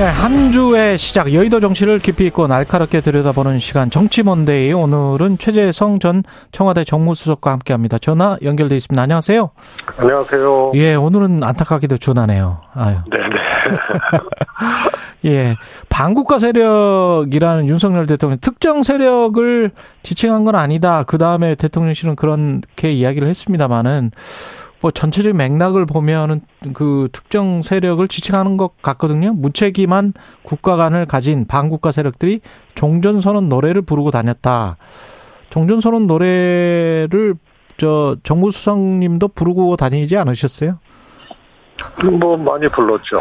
네, 한 주의 시작 여의도 정치를 깊이 있고 날카롭게 들여다보는 시간 정치몬데이 오늘은 최재성 전 청와대 정무수석과 함께합니다. 전화 연결돼 있습니다. 안녕하세요. 안녕하세요. 예, 오늘은 안타깝게도 전화네요. 아유. 네 네. 예, 반국가 세력이라는 윤석열 대통령 특정 세력을 지칭한 건 아니다. 그 다음에 대통령실은 그렇게 이야기를 했습니다만은 뭐 전체적인 맥락을 보면은 그 특정 세력을 지칭하는 것 같거든요. 무책임한 국가관을 가진 반국가 세력들이 종전선언 노래를 부르고 다녔다. 종전선언 노래를 저 정무수석님도 부르고 다니지 않으셨어요? 뭐 많이 불렀죠.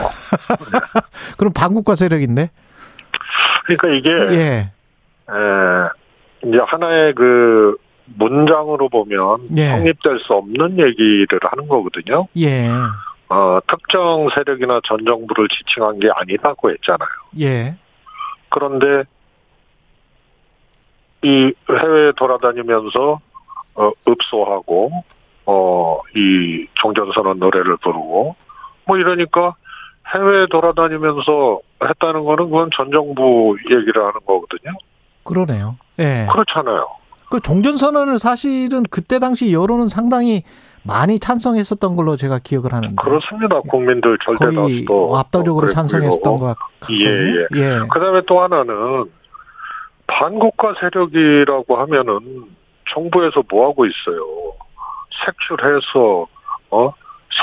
그럼 반국가 세력인데? 그러니까 이게 예. 에, 이제 하나의 그 문장으로 보면 예. 성립될 수 없는 얘기를 하는 거거든요. 예. 어, 특정 세력이나 전 정부를 지칭한 게 아니라고 했잖아요. 예. 그런데 이 해외 돌아다니면서 어, 읍소하고 어, 이 종전선언 노래를 부르고 뭐 이러니까 해외 돌아다니면서 했다는 거는 그건 전 정부 얘기를 하는 거거든요. 그러네요. 예. 그렇잖아요. 그 종전선언을 사실은 그때 당시 여론은 상당히 많이 찬성했었던 걸로 제가 기억을 하는데. 그렇습니다. 국민들 절대 거의 다수도 압도적으로. 찬성했었던 것 같거든요. 예, 예. 그다음에 또 하나는 반국가 세력이라고 하면은 정부에서 뭐 하고 있어요? 색출해서 어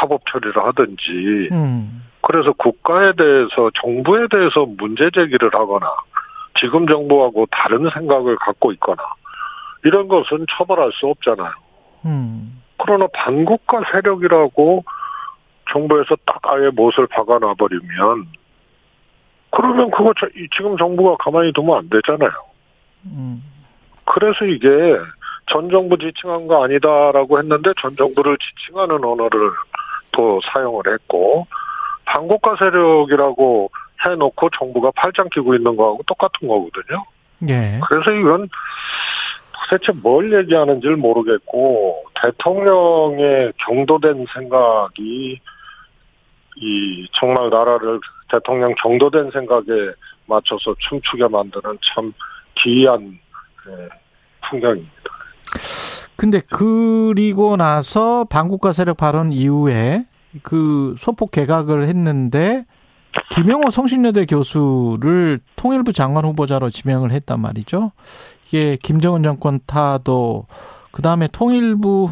사법 처리를 하든지 음. 그래서 국가에 대해서 정부에 대해서 문제 제기를 하거나 지금 정부하고 다른 생각을 갖고 있거나 이런 것은 처벌할 수 없잖아요. 음. 그러나 반국가 세력이라고 정부에서 딱 아예 못을 박아놔 버리면 그러면 그거 지금 정부가 가만히 두면 안 되잖아요. 음. 그래서 이게 전 정부 지칭한 거 아니다라고 했는데 전 정부를 지칭하는 언어를 또 사용을 했고 반국가 세력이라고 해놓고 정부가 팔짱 끼고 있는 거하고 똑같은 거거든요. 예. 그래서 이건 도대체 뭘 얘기하는지를 모르겠고 대통령의 경도된 생각이 이 정말 나라를 대통령 경도된 생각에 맞춰서 춤추게 만드는 참 기이한 예, 풍경입니다. 근데 그리고 나서 반국가 세력 발언 이후에 그 소폭 개각을 했는데 김영호 성신여대 교수를 통일부 장관 후보자로 지명을 했단 말이죠. 이게 김정은 정권 타도 그 다음에 통일부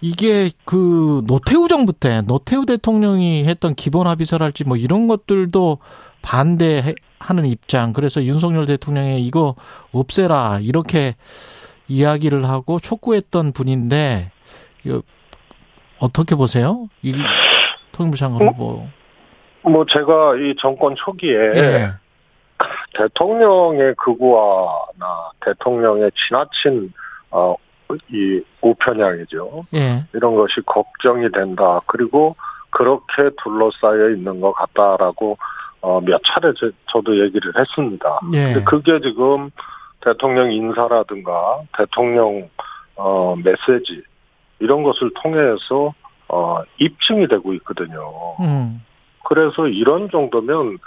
이게 그 노태우 정부 때 노태우 대통령이 했던 기본 합의서랄지 뭐 이런 것들도 반대하는 입장. 그래서 윤석열 대통령의 이거 없애라 이렇게 이야기를 하고 촉구했던 분인데 이거 어떻게 보세요? 이 통일부 장관 어? 후보. 뭐 제가 이 정권 초기에 예. 대통령의 극우화나 대통령의 지나친 어, 이 우편향이죠. 예. 이런 것이 걱정이 된다. 그리고 그렇게 둘러싸여 있는 것 같다라고 어, 몇 차례 저, 저도 얘기를 했습니다. 예. 근데 그게 지금 대통령 인사라든가 대통령 어, 메시지 이런 것을 통해서 어, 입증이 되고 있거든요. 음. 그래서 이런 정도면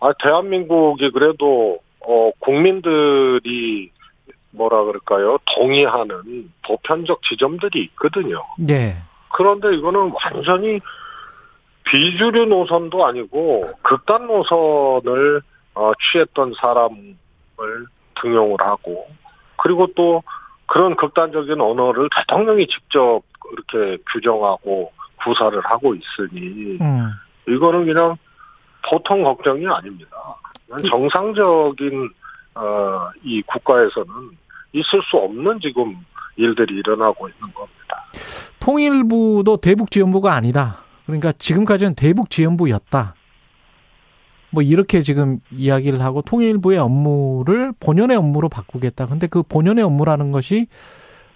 아 대한민국이 그래도 어 국민들이 뭐라 그럴까요 동의하는 보편적 지점들이 있거든요. 예. 그런데 이거는 완전히 비주류 노선도 아니고 극단 노선을 어, 취했던 사람을 등용을 하고 그리고 또 그런 극단적인 언어를 대통령이 직접 이렇게 규정하고 구사를 하고 있으니 음. 이거는 그냥 보통 걱정이 아닙니다. 정상적인 어, 이 국가에서는 있을 수 없는 지금 일들이 일어나고 있는 겁니다. 통일부도 대북지원부가 아니다. 그러니까 지금까지는 대북지원부였다. 뭐 이렇게 지금 이야기를 하고 통일부의 업무를 본연의 업무로 바꾸겠다. 근데 그 본연의 업무라는 것이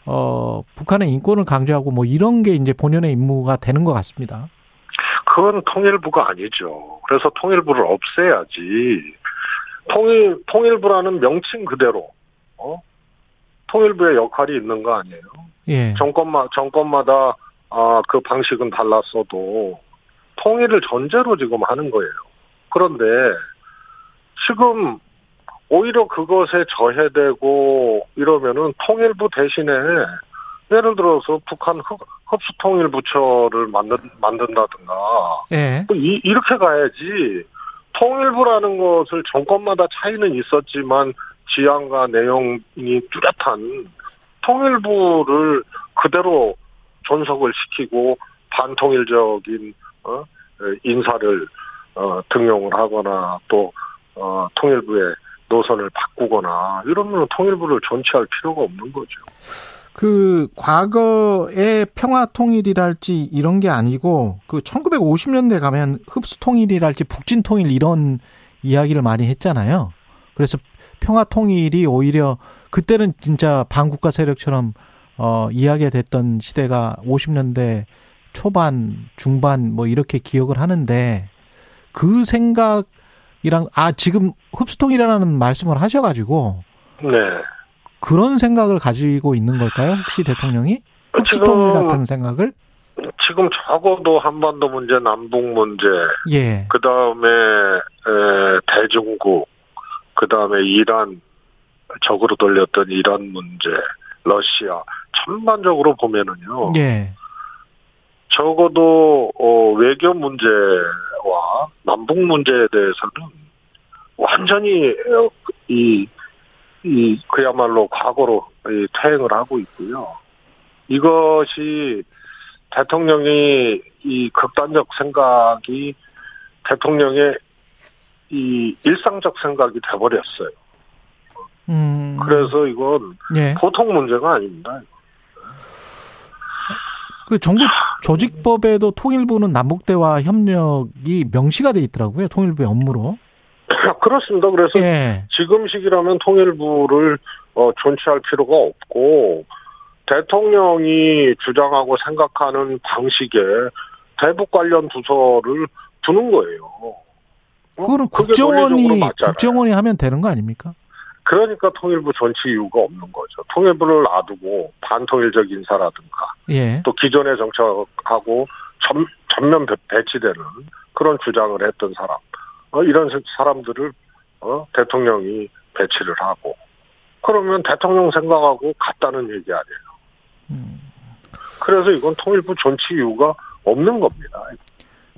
어, 북한의 인권을 강조하고 뭐 이런 게 이제 본연의 임무가 되는 것 같습니다. 그건 통일부가 아니죠. 그래서 통일부를 없애야지. 통일, 통일부라는 명칭 그대로, 어? 통일부의 역할이 있는 거 아니에요? 예. 정권마, 정권마다, 아, 그 방식은 달랐어도, 통일을 전제로 지금 하는 거예요. 그런데, 지금, 오히려 그것에 저해되고, 이러면은 통일부 대신에, 예를 들어서 북한 흡, 흡수통일 부처를 만든, 만든다든가, 예. 뭐 이, 이렇게 가야지 통일부라는 것을 정권마다 차이는 있었지만 지향과 내용이 뚜렷한 통일부를 그대로 존속을 시키고 반통일적인 어? 인사를 어, 등용을 하거나 또 어, 통일부의 노선을 바꾸거나 이러면 통일부를 존치할 필요가 없는 거죠. 그 과거의 평화 통일이랄지 이런 게 아니고 그 1950년대 가면 흡수 통일이랄지 북진 통일 이런 이야기를 많이 했잖아요. 그래서 평화 통일이 오히려 그때는 진짜 반국가 세력처럼 어 이야기가 됐던 시대가 50년대 초반 중반 뭐 이렇게 기억을 하는데 그 생각이랑 아 지금 흡수통이라는 말씀을 하셔 가지고 네. 그런 생각을 가지고 있는 걸까요? 혹시 대통령이 흡수통일 같은 생각을? 지금 적어도 한반도 문제, 남북 문제, 예. 그 다음에 대중국, 그 다음에 이란 적으로 돌렸던 이란 문제, 러시아 전반적으로 보면은요. 예. 적어도 어, 외교 문제와 남북 문제에 대해서는 완전히 어, 이, 이 그야말로 과거로 이, 퇴행을 하고 있고요. 이것이 대통령이 이 극단적 생각이 대통령의 이 일상적 생각이 돼버렸어요. 음. 그래서 이건 예. 보통 문제가 아닙니다. 그 정부 조직법에도 통일부는 남북 대화 협력이 명시가 돼 있더라고요. 통일부의 업무로. 그렇습니다. 그래서 예. 지금 시기라면 통일부를 어, 존치할 필요가 없고 대통령이 주장하고 생각하는 방식에 대북 관련 부서를 두는 거예요. 어? 그거는 국정원이. 국정원이 하면 되는 거 아닙니까? 그러니까 통일부 존치 이유가 없는 거죠. 통일부를 놔두고 반통일적 인사라든가 예. 또 기존의 정책하고 전, 전면 배- 배치되는 그런 주장을 했던 사람 어, 이런 사람들을 어, 대통령이 배치를 하고 그러면 대통령 생각하고 같다는 얘기 아니에요. 음. 그래서 이건 통일부 존치 이유가 없는 겁니다.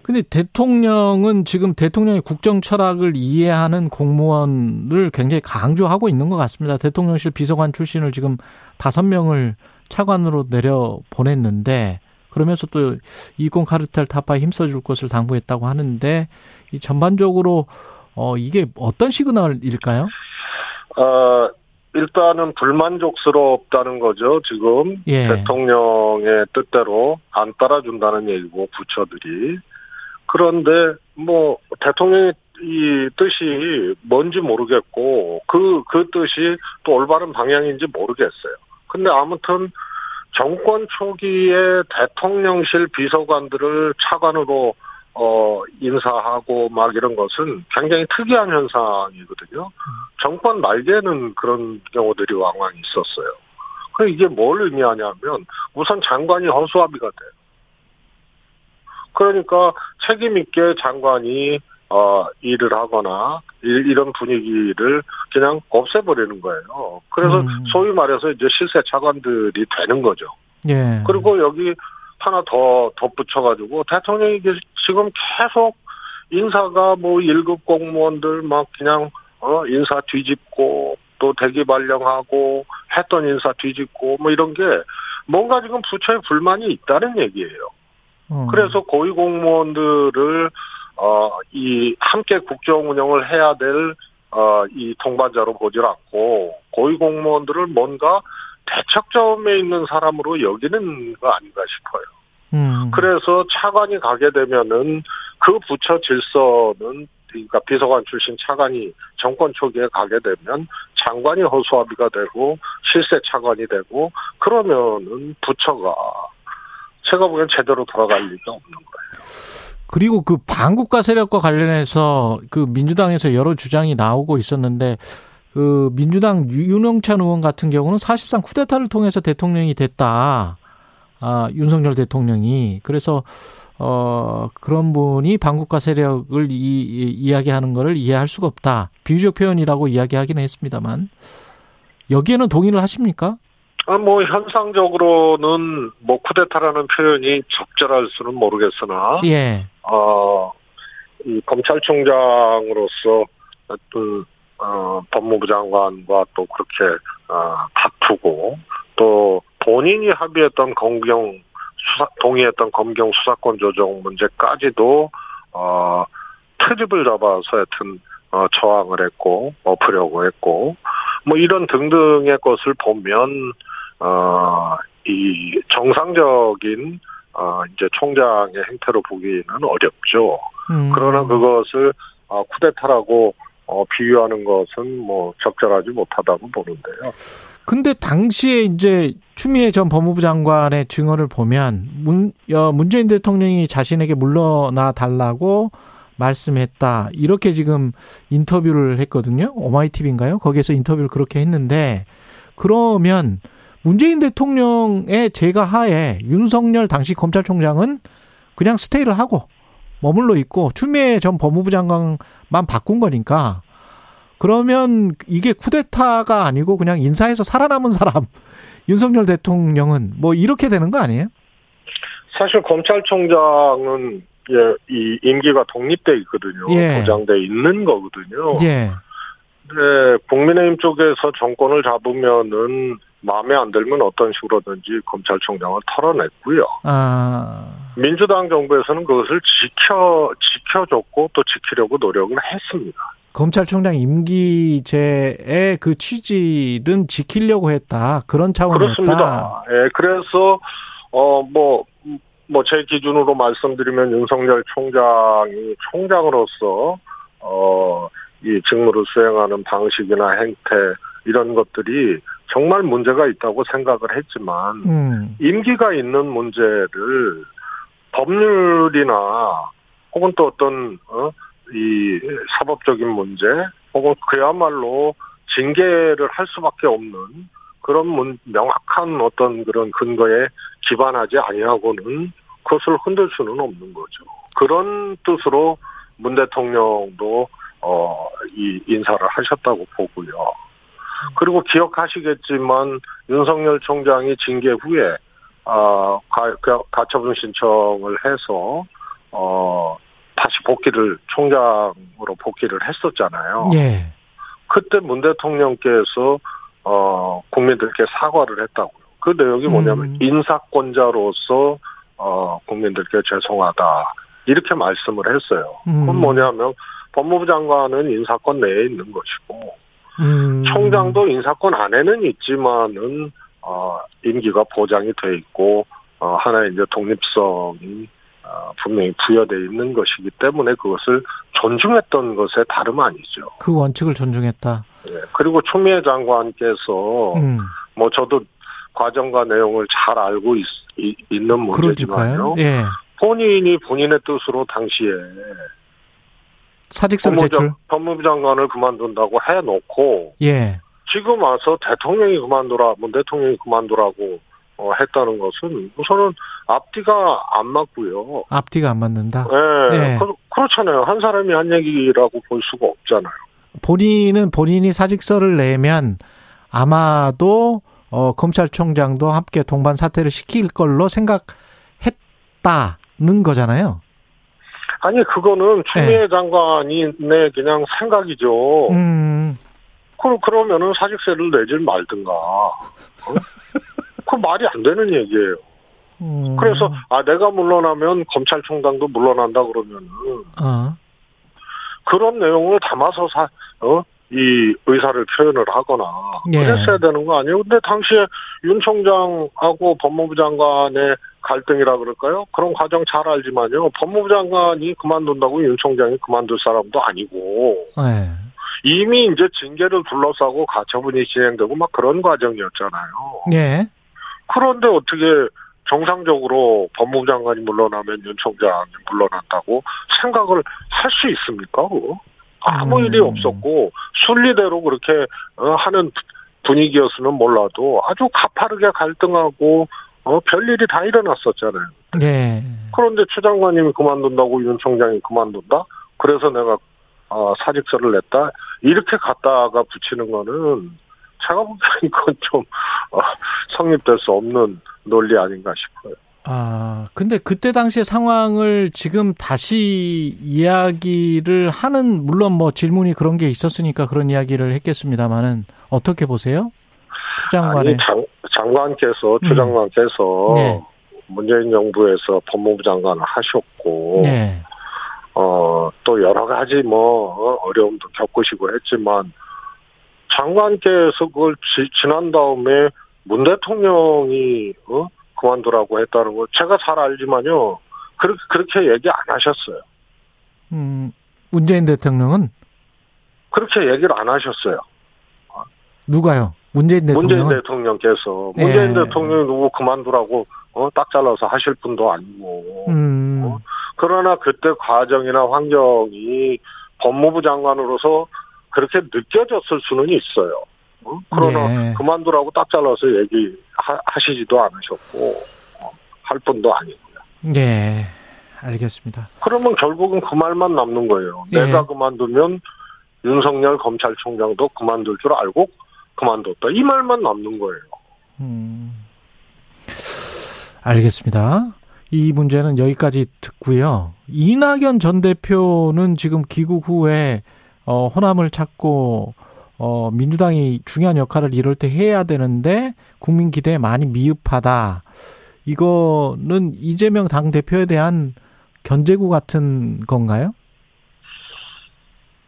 근데 대통령은 지금 대통령의 국정 철학을 이해하는 공무원을 굉장히 강조하고 있는 것 같습니다. 대통령실 비서관 출신을 지금 다섯 명을 차관으로 내려 보냈는데 그러면서 또 이권 카르텔 타파에 힘써줄 것을 당부했다고 하는데 이 전반적으로 어 이게 어떤 시그널일까요? 어, 일단은 불만족스럽다는 거죠. 지금 예. 대통령의 뜻대로 안 따라준다는 얘기고 부처들이 그런데 뭐 대통령의 이 뜻이 뭔지 모르겠고 그그 뜻이 또 올바른 방향인지 모르겠어요. 근데 아무튼 정권 초기에 대통령실 비서관들을 차관으로 어 인사하고 막 이런 것은 굉장히 특이한 현상이거든요. 정권 말기에는 그런 경우들이 왕왕 있었어요. 그 이게 뭘 의미하냐면 우선 장관이 허수아비가 돼요. 그러니까 책임 있게 장관이 어 일을 하거나 이- 이런 분위기를 그냥 없애버리는 거예요. 그래서 음. 소위 말해서 이제 실세 차관들이 되는 거죠. 예. 그리고 여기 하나 더 덧붙여가지고 대통령이 게- 지금 계속 인사가 뭐 1급 공무원들 막 그냥 어 인사 뒤집고 또 대기 발령하고 했던 인사 뒤집고 뭐 이런 게 뭔가 지금 부처에 불만이 있다는 얘기예요. 어. 그래서 고위 공무원들을 어 이 함께 국정 운영을 해야 될 어 이 동반자로 보질 않고 고위 공무원들을 뭔가 대척점에 있는 사람으로 여기는 거 아닌가 싶어요. 음. 그래서 차관이 가게 되면은 그 부처 질서는 그러니까 비서관 출신 차관이 정권 초기에 가게 되면 장관이 허수아비가 되고 실세 차관이 되고 그러면은 부처가 제가 보기엔 제대로 돌아갈 리가 없는 거예요. 그리고 그 반국가 세력과 관련해서 그 민주당에서 여러 주장이 나오고 있었는데 그 민주당 윤영찬 의원 같은 경우는 사실상 쿠데타를 통해서 대통령이 됐다. 아, 윤석열 대통령이. 그래서 어 그런 분이 반국가 세력을 이, 이, 이야기하는 거를 이해할 수가 없다. 비유적 표현이라고 이야기하기는 했습니다만 여기에는 동의를 하십니까? 아, 뭐, 현상적으로는, 뭐, 쿠데타라는 표현이 적절할 수는 모르겠으나, 예. 어, 이 검찰총장으로서 어떤, 어, 법무부 장관과 또 그렇게, 어, 다투고, 또 본인이 합의했던 검경 수사, 동의했던 검경 수사권 조정 문제까지도, 어, 트집을 잡아서 하여튼, 어, 저항을 했고, 엎으려고 했고, 뭐 이런 등등의 것을 보면, 어, 이 정상적인, 어, 이제 총장의 행태로 보기는 어렵죠. 음. 그러나 그것을, 어, 쿠데타라고, 어, 비유하는 것은 뭐 적절하지 못하다고 보는데요. 근데 당시에 이제 추미애 전 법무부 장관의 증언을 보면 문, 어, 문재인 대통령이 자신에게 물러나 달라고 말씀했다. 이렇게 지금 인터뷰를 했거든요. 오마이TV인가요? 거기에서 인터뷰를 그렇게 했는데 그러면 문재인 대통령의 제가 하에 윤석열 당시 검찰총장은 그냥 스테이를 하고 머물러 있고 추미애 전 법무부 장관만 바꾼 거니까 그러면 이게 쿠데타가 아니고 그냥 인사해서 살아남은 사람 윤석열 대통령은 뭐 이렇게 되는 거 아니에요? 사실 검찰총장은 예, 이 임기가 독립돼 있거든요. 예. 보장돼 있는 거거든요. 예. 네, 국민의힘 쪽에서 정권을 잡으면은 마음에 안 들면 어떤 식으로든지 검찰총장을 털어냈고요. 아. 민주당 정부에서는 그것을 지켜 지켜줬고 또 지키려고 노력을 했습니다. 검찰총장 임기제의 그 취지는 지키려고 했다. 그런 차원이었다. 그렇습니다. 예, 그래서 어뭐 뭐 제 기준으로 말씀드리면 윤석열 총장이 총장으로서 어 이 직무를 수행하는 방식이나 행태 이런 것들이 정말 문제가 있다고 생각을 했지만 음. 임기가 있는 문제를 법률이나 혹은 또 어떤 어, 이 사법적인 문제 혹은 그야말로 징계를 할 수밖에 없는 그런 문, 명확한 어떤 그런 근거에 기반하지 아니하고는 그것을 흔들 수는 없는 거죠. 그런 뜻으로 문 대통령도 어, 이 인사를 하셨다고 보고요. 그리고 기억하시겠지만 윤석열 총장이 징계 후에 어, 가, 가, 가처분 신청을 해서 어, 다시 복귀를 총장으로 복귀를 했었잖아요. 예. 그때 문 대통령께서 어, 국민들께 사과를 했다고요. 그 내용이 뭐냐면 음. 인사권자로서 어, 국민들께 죄송하다 이렇게 말씀을 했어요. 음. 그건 뭐냐면 법무부 장관은 인사권 내에 있는 것이고 음. 총장도 인사권 안에는 있지만은 어, 임기가 보장이 돼 있고 어, 하나의 이제 독립성이 어, 분명히 부여돼 있는 것이기 때문에 그것을 존중했던 것에 다름 아니죠. 그 원칙을 존중했다. 예. 그리고 추미애 장관께서 음. 뭐 저도 과정과 내용을 잘 알고 있, 는 문제지만요. 그러니까요. 예. 본인이 본인의 뜻으로 당시에 사직서를 제출. 장- 법무부 장관을 그만둔다고 해놓고 예. 지금 와서 대통령이 그만두라, 문 대통령이 그만두라고 어, 했다는 것은 우선은 앞뒤가 안 맞고요. 앞뒤가 안 맞는다. 예, 예. 그, 그렇잖아요. 한 사람이 한 얘기라고 볼 수가 없잖아요. 본인은 본인이 사직서를 내면 아마도 어, 검찰총장도 함께 동반 사퇴를 시킬 걸로 생각했다는 거잖아요. 아니 그거는 추미애 장관이 내 그냥 생각이죠. 예. 음, 그 그러면은 사직세를 내질 말든가. 어? 그 말이 안 되는 얘기예요. 음. 그래서 아 내가 물러나면 검찰총장도 물러난다 그러면은 어, 그런 내용을 담아서 사, 어? 이 의사를 표현을 하거나 예. 그랬어야 되는 거 아니에요? 근데 당시에 윤 총장하고 법무부 장관의 갈등이라 그럴까요? 그런 과정 잘 알지만요. 법무부 장관이 그만둔다고 윤 총장이 그만둘 사람도 아니고 네. 이미 이제 징계를 둘러싸고 가처분이 진행되고 막 그런 과정이었잖아요. 예. 그런데 어떻게 정상적으로 법무부 장관이 물러나면 윤 총장이 물러난다고 생각을 할 수 있습니까? 아무 음. 일이 없었고 순리대로 그렇게 어, 하는 분위기였으면 몰라도 아주 가파르게 갈등하고 어, 별일이 다 일어났었잖아요. 예. 그런데 추 장관님이 그만둔다고 윤 총장이 그만둔다? 그래서 내가 어, 사직서를 냈다? 이렇게 갖다가 붙이는 거는 제가 보기엔 이건 좀 어, 성립될 수 없는 논리 아닌가 싶어요. 아, 근데 그때 당시의 상황을 지금 다시 이야기를 하는, 물론 뭐 질문이 그런 게 있었으니까 그런 이야기를 했겠습니다만은 어떻게 보세요? 추 장관의. 아니 장, 장관께서 추 음. 장관께서 네. 문재인 정부에서 법무부 장관을 하셨고 네. 어, 또 여러 가지 뭐 어, 어려움도 겪으시고 했지만 장관께서 그걸 지, 지난 다음에 문 대통령이 어? 그만두라고 했다는 거 제가 잘 알지만요 그렇게 그렇게 얘기 안 하셨어요. 음, 문재인 대통령은 그렇게 얘기를 안 하셨어요. 누가요? 문재인 대통령은? 문재인 대통령께서 예. 문재인 대통령이 누구 그만두라고 어, 딱 잘라서 하실 분도 아니고 음, 어? 그러나 그때 과정이나 환경이 법무부 장관으로서 그렇게 느껴졌을 수는 있어요. 어? 그러나 예. 그만두라고 딱 잘라서 얘기하시지도 않으셨고 어, 할 분도 아니고요. 예. 알겠습니다. 그러면 결국은 그 말만 남는 거예요. 예. 내가 그만두면 윤석열 검찰총장도 그만둘 줄 알고 그만뒀다. 이 말만 남는 거예요. 음, 알겠습니다. 이 문제는 여기까지 듣고요. 이낙연 전 대표는 지금 귀국 후에 어, 호남을 찾고 어, 민주당이 중요한 역할을 이럴 때 해야 되는데 국민 기대에 많이 미흡하다. 이거는 이재명 당 대표에 대한 견제구 같은 건가요?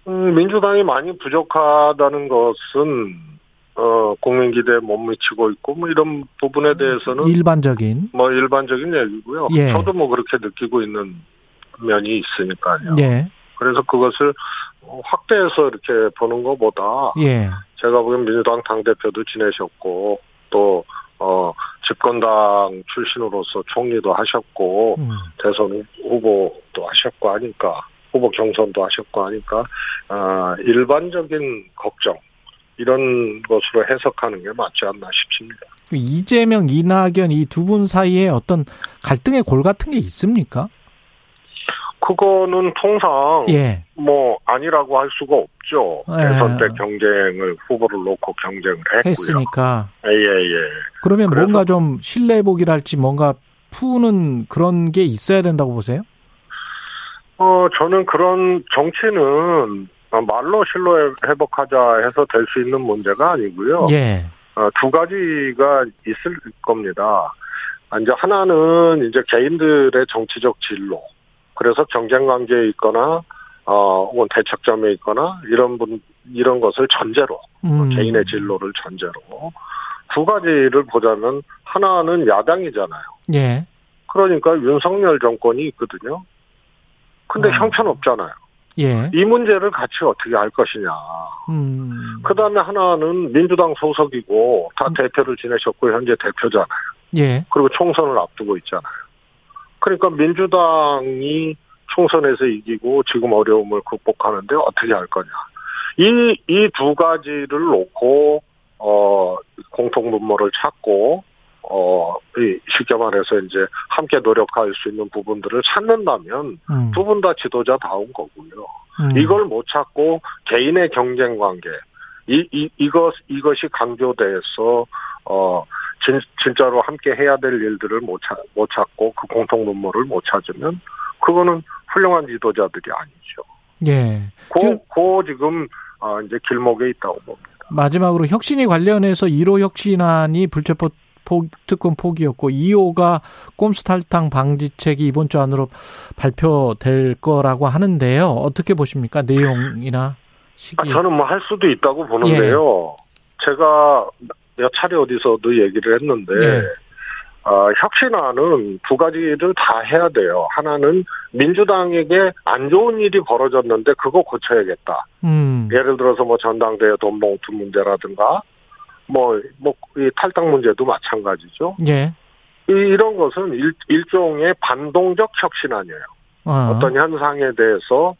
음, 민주당이 많이 부족하다는 것은 어, 국민 기대에 못 미치고 있고 뭐 이런 부분에 대해서는 일반적인. 뭐 일반적인 얘기고요. 예. 저도 뭐 그렇게 느끼고 있는 면이 있으니까요. 예. 그래서 그것을 확대해서 이렇게 보는 것보다 예. 제가 보기엔 민주당 당 대표도 지내셨고 또 어, 집권당 출신으로서 총리도 하셨고 음. 대선 후보도 하셨고 하니까 후보 경선도 하셨고 하니까 아, 일반적인 걱정 이런 것으로 해석하는 게 맞지 않나 싶습니다. 이재명, 이낙연 이 두 분 사이에 어떤 갈등의 골 같은 게 있습니까? 그거는 통상 예. 뭐 아니라고 할 수가 없죠. 예. 대선 때 경쟁을 후보를 놓고 경쟁을 했고요. 했으니까. 예예. 그러면 그래서- 뭔가 좀 신뢰복이랄지 뭔가 푸는 그런 게 있어야 된다고 보세요? 어 저는 그런 정치는 말로 신뢰 회복하자 해서 될 수 있는 문제가 아니고요. 예. 어, 두 가지가 있을 겁니다. 아, 이제 하나는 이제 개인들의 정치적 진로. 그래서 경쟁 관계에 있거나 어, 혹은 대척점에 있거나 이런 분 이런 것을 전제로 음. 개인의 진로를 전제로 두 가지를 보자면 하나는 야당이잖아요. 예. 그러니까 윤석열 정권이 있거든요. 근데 음. 형편 없잖아요. 예. 이 문제를 같이 어떻게 할 것이냐. 음. 그 다음에 하나는 민주당 소속이고 다 음. 대표를 지내셨고 현재 대표잖아요. 예. 그리고 총선을 앞두고 있잖아요. 그러니까 민주당이 총선에서 이기고 지금 어려움을 극복하는데 어떻게 할 거냐. 이, 이 두 가지를 놓고, 어, 공통분모를 찾고, 어, 이 쉽게 말해서 이제 함께 노력할 수 있는 부분들을 찾는다면 음. 두분 다 지도자다운 거고요. 음. 이걸 못 찾고 개인의 경쟁 관계, 이, 이, 이것, 이것이 강조돼서, 어, 진, 진짜로 함께 해야 될 일들을 못, 찾, 못 찾고 그 공통 분모를 못 찾으면 그거는 훌륭한 지도자들이 아니죠. 예. 고, 고 지금, 아, 이제 길목에 있다고 봅니다. 마지막으로 혁신이 관련해서 1호 혁신안이 불체포 포- 특권 포기였고 2호가 꼼수 탈당 방지책이 이번 주 안으로 발표될 거라고 하는데요. 어떻게 보십니까? 내용이나 아, 시기. 저는 뭐 할 수도 있다고 보는데요. 제가 몇 차례 어디서도 얘기를 했는데, 예. 어, 혁신안은 두 가지를 다 해야 돼요. 하나는 민주당에게 안 좋은 일이 벌어졌는데 그거 고쳐야겠다. 음. 예를 들어서 뭐 전당대회 돈봉투 문제라든가 뭐, 뭐, 이 탈당 문제도 마찬가지죠. 예. 이, 이런 것은 일, 일종의 반동적 혁신안이에요. 어. 어떤 현상에 대해서,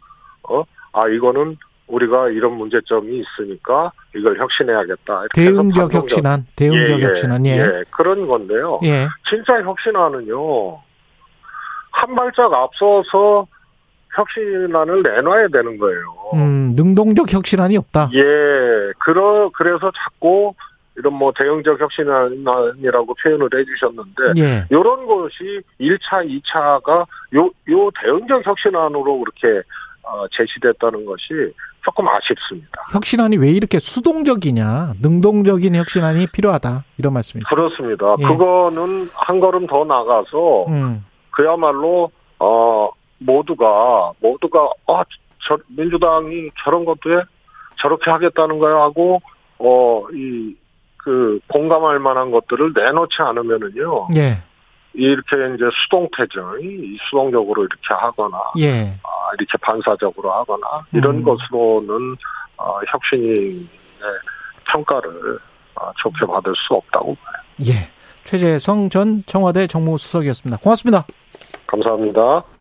어, 아, 이거는 우리가 이런 문제점이 있으니까 이걸 혁신해야겠다. 대응적 혁신안, 대응적 예, 예, 혁신안, 예. 예, 그런 건데요. 예. 진짜 혁신안은요, 한 발짝 앞서서 혁신안을 내놔야 되는 거예요. 음, 능동적 혁신안이 없다. 예, 그러, 그래서 자꾸 이런 뭐 대응적 혁신안이라고 표현을 해주셨는데, 예. 요런 것이 1차, 2차가 요, 요 대응적 혁신안으로 그렇게 어, 제시됐다는 것이 조금 아쉽습니다. 혁신안이 왜 이렇게 수동적이냐? 능동적인 혁신안이 필요하다. 이런 말씀이죠. 그렇습니다. 예. 그거는 한 걸음 더 나가서 음. 그야말로 어 모두가 모두가 아 저 민주당이 저런 것도에 저렇게 하겠다는 거야 하고 어 이 그 공감할 만한 것들을 내놓지 않으면은요 예. 이렇게 이제 수동태정이 수동적으로 이렇게 하거나 예. 아, 이렇게 반사적으로 하거나 이런 음. 것으로는 어, 혁신의 평가를 어, 좋게 받을 수 없다고 봐요. 예. 최재성 전 청와대 정무수석이었습니다. 고맙습니다. 감사합니다.